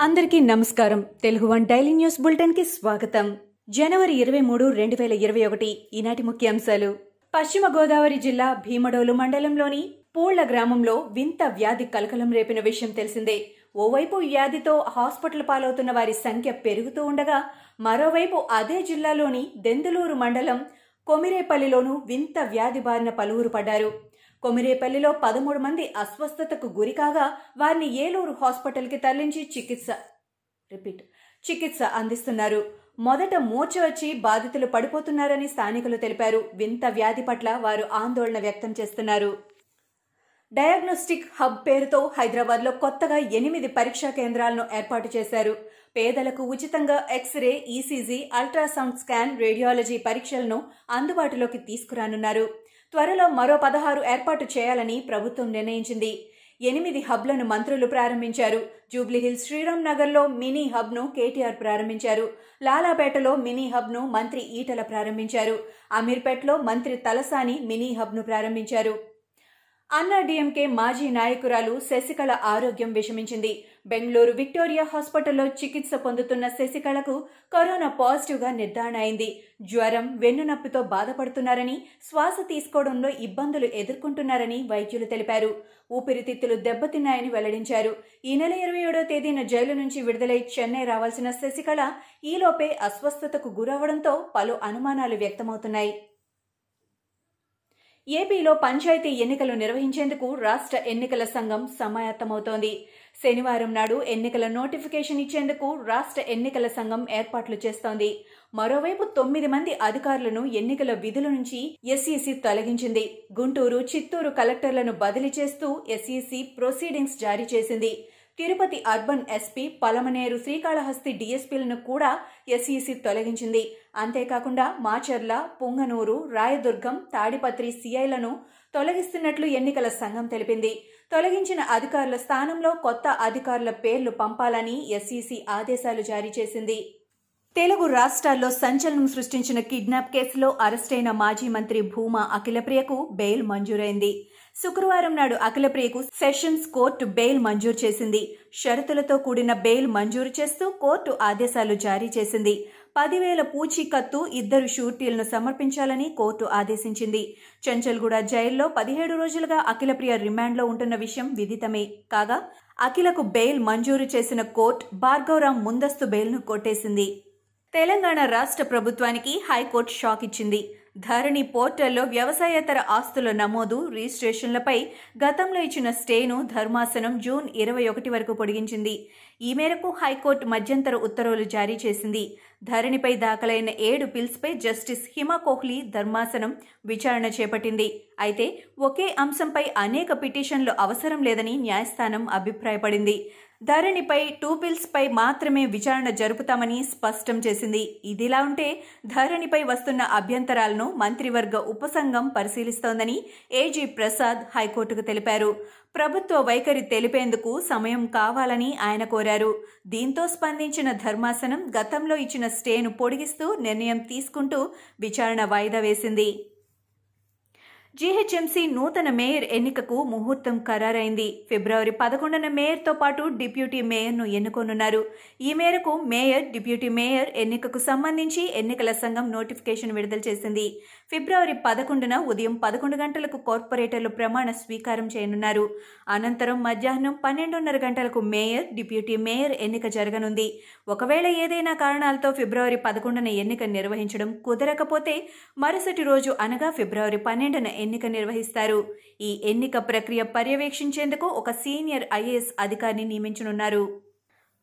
అందరికీ నమస్కారం. Telugu one daily news బులెటిన్కి స్వాగతం. జనవరి ఇరవై మూడు రెండు వేల ఇరవై ఒకటి ఈనాటి ముఖ్యాంశాలు. పశ్చిమ గోదావరి జిల్లా భీమడోలు మండలంలోని పూళ్ళ గ్రామంలో వింత వ్యాధి కలకలం రేపిన విషయం తెలిసిందే. ఓవైపు వ్యాధితో హాస్పిటల్ పాలవుతున్న వారి సంఖ్య పెరుగుతూ ఉండగా మరోవైపు అదే జిల్లాలోని దెందులూరు మండలం కొమిరేపల్లిలోనూ వింత వ్యాధి బారిన పలువురు పడ్డారు. కొమిరేపల్లిలో పదమూడు మంది అస్వస్థతకు గురికాగా వారిని ఏలూరు హాస్పిటల్కి తరలించి చికిత్స రిపీట్ చికిత్స అందిస్తున్నారు. మొదట మూర్ఛ వచ్చి బాధితులు పడిపోతున్నారని స్థానికులు తెలిపారు. వింత వ్యాధి పట్ల వారు ఆందోళన వ్యక్తం చేస్తున్నారు. డయాగ్నోస్టిక్ హబ్ పేరుతో హైదరాబాద్లో కొత్తగా ఎనిమిది పరీక్షా కేంద్రాలను ఏర్పాటు చేశారు. పేదలకు ఉచితంగా x-ray ECG ultrasound scan radiology పరీక్షలను అందుబాటులోకి తీసుకురానున్నారు. త్వరలో మరో పదహారు ఏర్పాటు చేయాలని ప్రభుత్వం నిర్ణయించింది. ఎనిమిది హబ్లను మంత్రులు ప్రారంభించారు. జూబ్లీహిల్స్ శ్రీరామ్ నగర్లో మినీ హబ్ను కేటీఆర్ ప్రారంభించారు. లాలాపేటలో మినీ హబ్ను మంత్రి ఈటల ప్రారంభించారు. అమీర్పేటలో మంత్రి తలసాని మినీ హబ్ను ప్రారంభించారు. అన్నాడీఎంకే మాజీ నాయకురాలు శశికళ ఆరోగ్యం విషమించింది. బెంగళూరు విక్టోరియా హాస్పిటల్లో చికిత్స పొందుతున్న శశికళకు కరోనా పాజిటివ్గా నిర్ధారణ అయింది. జ్వరం వెన్నునొప్పితో బాధపడుతున్నారని శ్వాస తీసుకోవడంలో ఇబ్బందులు ఎదుర్కొంటున్నారని వైద్యులు తెలిపారు. ఊపిరితిత్తులు దెబ్బతిన్నాయని వెల్లడించారు. ఈ నెల ఇరవై ఏడో తేదీన జైలు నుంచి విడుదలై చెన్నై రావాల్సిన శశికళ ఈలోపే అస్వస్థతకు గురవడంతో పలు అనుమానాలు వ్యక్తమవుతున్నాయి. ఏపీలో పంచాయతీ ఎన్నికలు నిర్వహించేందుకు రాష్ట్ర ఎన్నికల సంఘం సమాయత్తమవుతోంది. శనివారం నాడు ఎన్నికల నోటిఫికేషన్ ఇచ్చేందుకు రాష్ట్ర ఎన్నికల సంఘం ఏర్పాట్లు చేస్తోంది. మరోవైపు తొమ్మిది మంది అధికారులను ఎన్నికల విధుల నుంచి ఎస్ఈసి తొలగించింది. గుంటూరు చిత్తూరు కలెక్టర్లను బదిలీ చేస్తూ ఎస్ఈసి ప్రొసీడింగ్స్ జారీ చేసింది. తిరుపతి అర్బన్ ఎస్పీ పలమనేరు శ్రీకాళహస్తి డీఎస్పీలను కూడా ఎస్ఈసి తొలగించింది. అంతేకాకుండా మాచర్ల పుంగనూరు రాయదుర్గం తాడిపత్రి సిఐలను తొలగిస్తున్నట్లు ఎన్నికల సంఘం తెలిపింది. తొలగించిన అధికారుల స్థానంలో కొత్త అధికారుల పేర్లు పంపాలని ఎస్ఈసి ఆదేశాలు జారీ చేసింది. తెలుగు రాష్ట్రాల్లో సంచలనం సృష్టించిన కిడ్నాప్ కేసులో అరెస్టైన మాజీ మంత్రి భూమా అఖిలప్రియకు బెయిల్ మంజూరైంది. శుక్రవారం నాడు అఖిలప్రియకు సెషన్స్ కోర్టు బెయిల్ మంజూరు చేసింది. షరతులతో కూడిన బెయిల్ మంజూరు చేస్తూ కోర్టు ఆదేశాలు జారీ చేసింది. పదివేల పూచీకత్తు ఇద్దరు షూరిటీలను సమర్పించాలని కోర్టు ఆదేశించింది. చంచల్గూడ జైల్లో పదిహేడు రోజులుగా అఖిలప్రియ రిమాండ్లో ఉంటున్న విషయం విదితమే. కాగా అఖిలకు బెయిల్ మంజూరు చేసిన కోర్టు భార్గవరామ్ ముందస్తు బెయిల్ను కొట్టేసింది. తెలంగాణ రాష్ట్ర ప్రభుత్వానికి హైకోర్టు షాక్ ఇచ్చింది. ధరణి పోర్టల్లో వ్యవసాయేతర ఆస్తుల నమోదు రిజిస్ట్రేషన్లపై గతంలో ఇచ్చిన స్టేను ధర్మాసనం జూన్ ఇరవై ఒకటి వరకు పొడిగించింది. ఈ మేరకు హైకోర్టు మధ్యంతర ఉత్తర్వులు జారీ చేసింది. ధరణిపై దాఖలైన ఏడు పిల్స్పై జస్టిస్ హిమా కోహ్లీ ధర్మాసనం విచారణ చేపట్టింది. అయితే ఒకే అంశంపై అనేక పిటిషన్లు అవసరం లేదని న్యాయస్థానం అభిప్రాయపడింది. ధరణిపై టూ పిల్స్పై మాత్రమే విచారణ జరుపుతామని స్పష్టం చేసింది. ఇదిలా ఉంటే ధరణిపై వస్తున్న అభ్యంతరాలను మంత్రివర్గ ఉపసంఘం పరిశీలిస్తోందని ఏజీ ప్రసాద్ హైకోర్టుకు తెలిపారు. ప్రభుత్వ వైఖరి తెలిపేందుకు సమయం కావాలని ఆయన కోరారు. దీంతో స్పందించిన ధర్మాసనం గతంలో ఇచ్చిన స్టేను పొడిగిస్తూ నిర్ణయం తీసుకుంటూ విచారణ వాయిదా వేసింది. జీహెచ్ఎంసీ నూతన మేయర్ ఎన్నికకు ముహూర్తం ఖరారైంది. ఫిబ్రవరి పదకొండున మేయర్తో పాటు డిప్యూటీ మేయర్ను ఎన్నుకోనున్నారు. ఈ మేరకు మేయర్ డిప్యూటీ మేయర్ ఎన్నికకు సంబంధించి ఎన్నికల సంఘం నోటిఫికేషన్ విడుదల చేసింది. ఫిబ్రవరి పదకొండున ఉదయం పదకొండు గంటలకు కార్పొరేటర్లు ప్రమాణ స్వీకారం చేయనున్నారు. అనంతరం మధ్యాహ్నం పన్నెండున్నర గంటలకు మేయర్ డిప్యూటీ మేయర్ ఎన్నిక జరగనుంది. ఒకవేళ ఏదైనా కారణాలతో ఫిబ్రవరి పదకొండున ఎన్నిక నిర్వహించడం కుదరకపోతే మరుసటి రోజు అనగా ఫిబ్రవరి పన్నెండున ఎన్నిక నిర్వహిస్తారు. ఈ ఎన్నిక ప్రక్రియ పర్యవేక్షించేందుకు ఒక సీనియర్ ఐఏఎస్ అధికారిని నియమించనున్నారు.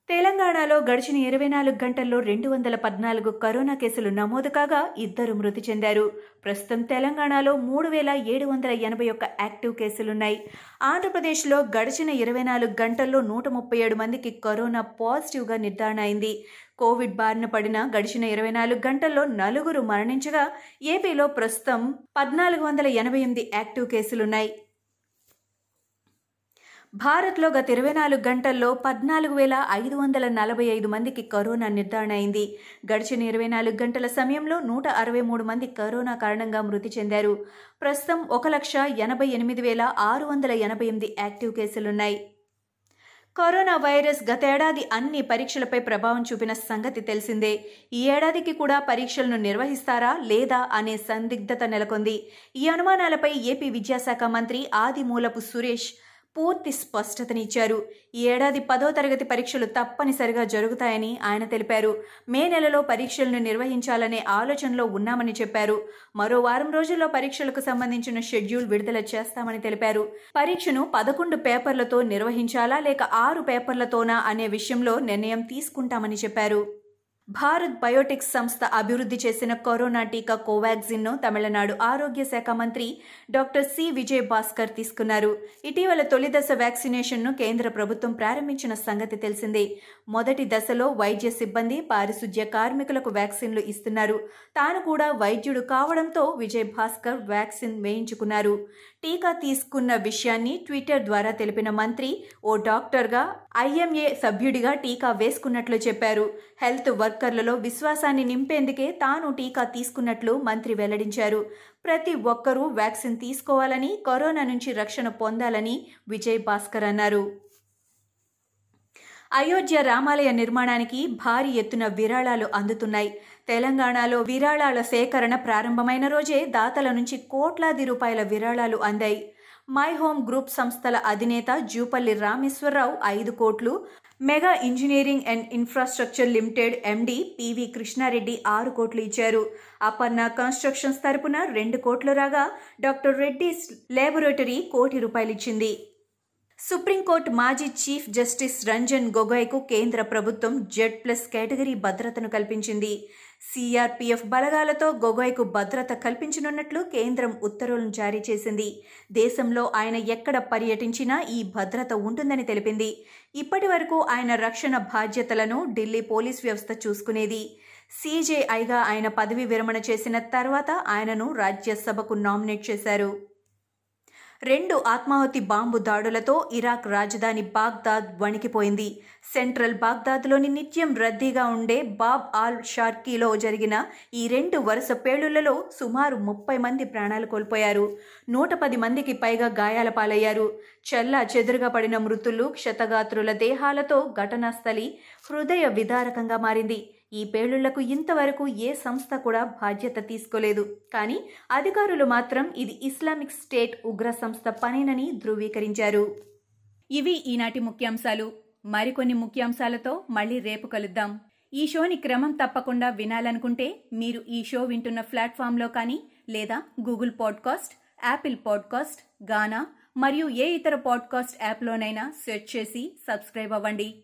తెలంగాణలో గడిచిన ఇరవై నాలుగు గంటల్లో రెండు వందల పద్నాలుగు కరోనా కేసులు నమోదు కాగా ఇద్దరు మృతి చెందారు. ప్రస్తుతం తెలంగాణలో మూడు వేల ఏడు వందల ఎనభై ఒక్క యాక్టివ్ కేసులున్నాయి. ఆంధ్రప్రదేశ్లో గడిచిన ఇరవై నాలుగు గంటల్లో నూట ముప్పై ఏడు మందికి కరోనా పాజిటివ్గా నిర్ధారణ అయింది. కోవిడ్ బారిన పడిన గడిచిన ఇరవై నాలుగు గంటల్లో నలుగురు మరణించగా ఏపీలో ప్రస్తుతం పద్నాలుగు వందల ఎనభై ఎనిమిది యాక్టివ్ కేసులున్నాయి. భారత్లో గత ఇరవై నాలుగు గంటల్లో పద్నాలుగు వేల ఐదు వందల నలభై ఐదు మందికి కరోనా నిర్ధారణ అయింది. గడిచిన ఇరవై నాలుగు గంటల సమయంలో నూట అరవై మూడు మంది కరోనా కారణంగా మృతి చెందారు. ప్రస్తుతం ఒక లక్ష ఎనభై ఎనిమిది వేల ఆరు వందల ఎనభై ఎనిమిది యాక్టివ్ కేసులున్నాయి. కరోనా వైరస్ గతేడాది అన్ని పరీక్షలపై ప్రభావం చూపిన సంగతి తెలిసిందే. ఈ ఏడాదికి కూడా పరీక్షలను నిర్వహిస్తారా లేదా అనే సందిగ్ధత నెలకొంది. ఈ అనుమానాలపై ఏపీ విద్యాశాఖ మంత్రి ఆదిమూలపు సురేష్ పూర్తి స్పష్టతనిచ్చారు. ఈ ఏడాది పదో తరగతి పరీక్షలు తప్పనిసరిగా జరుగుతాయని ఆయన తెలిపారు. మే నెలలో పరీక్షలను నిర్వహించాలనే ఆలోచనలో ఉన్నామని చెప్పారు. మరో వారం రోజుల్లో పరీక్షలకు సంబంధించిన షెడ్యూల్ విడుదల చేస్తామని తెలిపారు. పరీక్షను పదకొండు పేపర్లతో నిర్వహించాలా లేక ఆరు పేపర్లతోనా అనే విషయంలో నిర్ణయం తీసుకుంటామని చెప్పారు. భారత్ బయోటెక్ సంస్థ అభివృద్ధి చేసిన కరోనా టీకా కోవాక్సిన్ను తమిళనాడు ఆరోగ్య శాఖ మంత్రి డాక్టర్ సి. విజయ్ భాస్కర్ తీసుకున్నారు. ఇటీవల తొలి దశ వ్యాక్సినేషన్ను కేంద్ర ప్రభుత్వం ప్రారంభించిన సంగతి తెలిసిందే. మొదటి దశలో వైద్య సిబ్బంది పారిశుధ్య కార్మికులకు వ్యాక్సిన్లు ఇస్తున్నారు. తాను కూడా వైద్యుడు కావడంతో విజయ్ భాస్కర్ వ్యాక్సిన్ వేయించుకున్నారు. టీకా తీసుకున్న విషయాన్ని ట్విట్టర్ ద్వారా తెలిపిన మంత్రి ఓ డాక్టర్గా ఐఎంఏ సభ్యుడిగా టీకా వేసుకున్నట్లు చెప్పారు. హెల్త్ వర్క్ వర్కర్లలో విశ్వాసాన్ని నింపేందుకే తాను టీకా తీసుకున్నట్లు మంత్రి వెల్లడించారు. ప్రతి ఒక్కరూ వ్యాక్సిన్ తీసుకోవాలని కరోనా నుంచి రక్షణ పొందాలని విజయ్ భాస్కర్ అన్నారు. అయోధ్య రామాలయ నిర్మాణానికి భారీ ఎత్తున విరాళాలు అందుతున్నాయి. తెలంగాణలో విరాళాల సేకరణ ప్రారంభమైన రోజే దాతల నుంచి కోట్లాది రూపాయల విరాళాలు అందాయి. మై హోమ్ గ్రూప్ సంస్థల అధినేత జూపల్లి రామేశ్వరరావు ఐదు కోట్లు Mega Engineering and Infrastructure Limited MD PV Krishna Reddy ఆరు కోట్లు ఇచ్చారు. అపర్ణ కన్స్ట్రక్షన్స్ తరపున రెండు కోట్లు రాగా డాక్టర్ రెడ్డిస్ లేబొరేటరీ కోటి రూపాయలు ఇచ్చింది సుప్రీంకోర్టు మాజీ చీఫ్ జస్టిస్ రంజన్ గొగోయ్కు కేంద్ర ప్రభుత్వం జెడ్ ప్లస్ కేటగిరీ భద్రతను కల్పించింది. సిఆర్పీఎఫ్ బలగాలతో గొగోయ్కు భద్రత కల్పించనున్నట్లు కేంద్రం ఉత్తర్వులను జారీ చేసింది. దేశంలో ఆయన ఎక్కడ పర్యటించినా ఈ భద్రత ఉంటుందని తెలిపింది. ఇప్పటి వరకు ఆయన రక్షణ బాధ్యతలను ఢిల్లీ పోలీస్ వ్యవస్థ చూసుకునేది. సీజేఐగా ఆయన పదవి విరమణ చేసిన తర్వాత ఆయనను రాజ్యసభకు నామినేట్ చేశారు. రెండు ఆత్మాహుతి బాంబు దాడులతో ఇరాక్ రాజధాని బాగ్దాద్ వణికిపోయింది. సెంట్రల్ బాగ్దాద్లోని నిత్యం రద్దీగా ఉండే బాబ్ ఆల్ షార్కీలో జరిగిన ఈ రెండు వరుస పేలుళ్ళలో సుమారు ముప్పై మంది ప్రాణాలు కోల్పోయారు. నూట పది మందికి పైగా గాయాల పాలయ్యారు. చెల్లా చెదురుగా పడిన మృతులు క్షతగాత్రుల దేహాలతో ఘటనాస్థలి హృదయ విదారకంగా మారింది. ఈ పేలుళ్ళకు ఇంతవరకు ఏ సంస్థ కూడా బాధ్యత తీసుకోలేదు. కానీ అధికారులు మాత్రం ఇది ఇస్లామిక్ స్టేట్ ఉగ్ర సంస్థ పనేనని ధృవీకరించారు. ఇవి ఈనాటి ముఖ్యాంశాలు. మరికొన్ని ముఖ్యాంశాలతో మళ్ళీ రేపు కలుద్దాం. ఈ షోని క్రమం తప్పకుండా వినాలనుకుంటే మీరు ఈ షో వింటున్న ప్లాట్ఫామ్లో కానీ లేదా Google podcast Apple podcast Gaana మరియు ఏ ఇతర పాడ్కాస్ట్ యాప్లోనైనా సెర్చ్ చేసి సబ్స్క్రైబ్ అవ్వండి.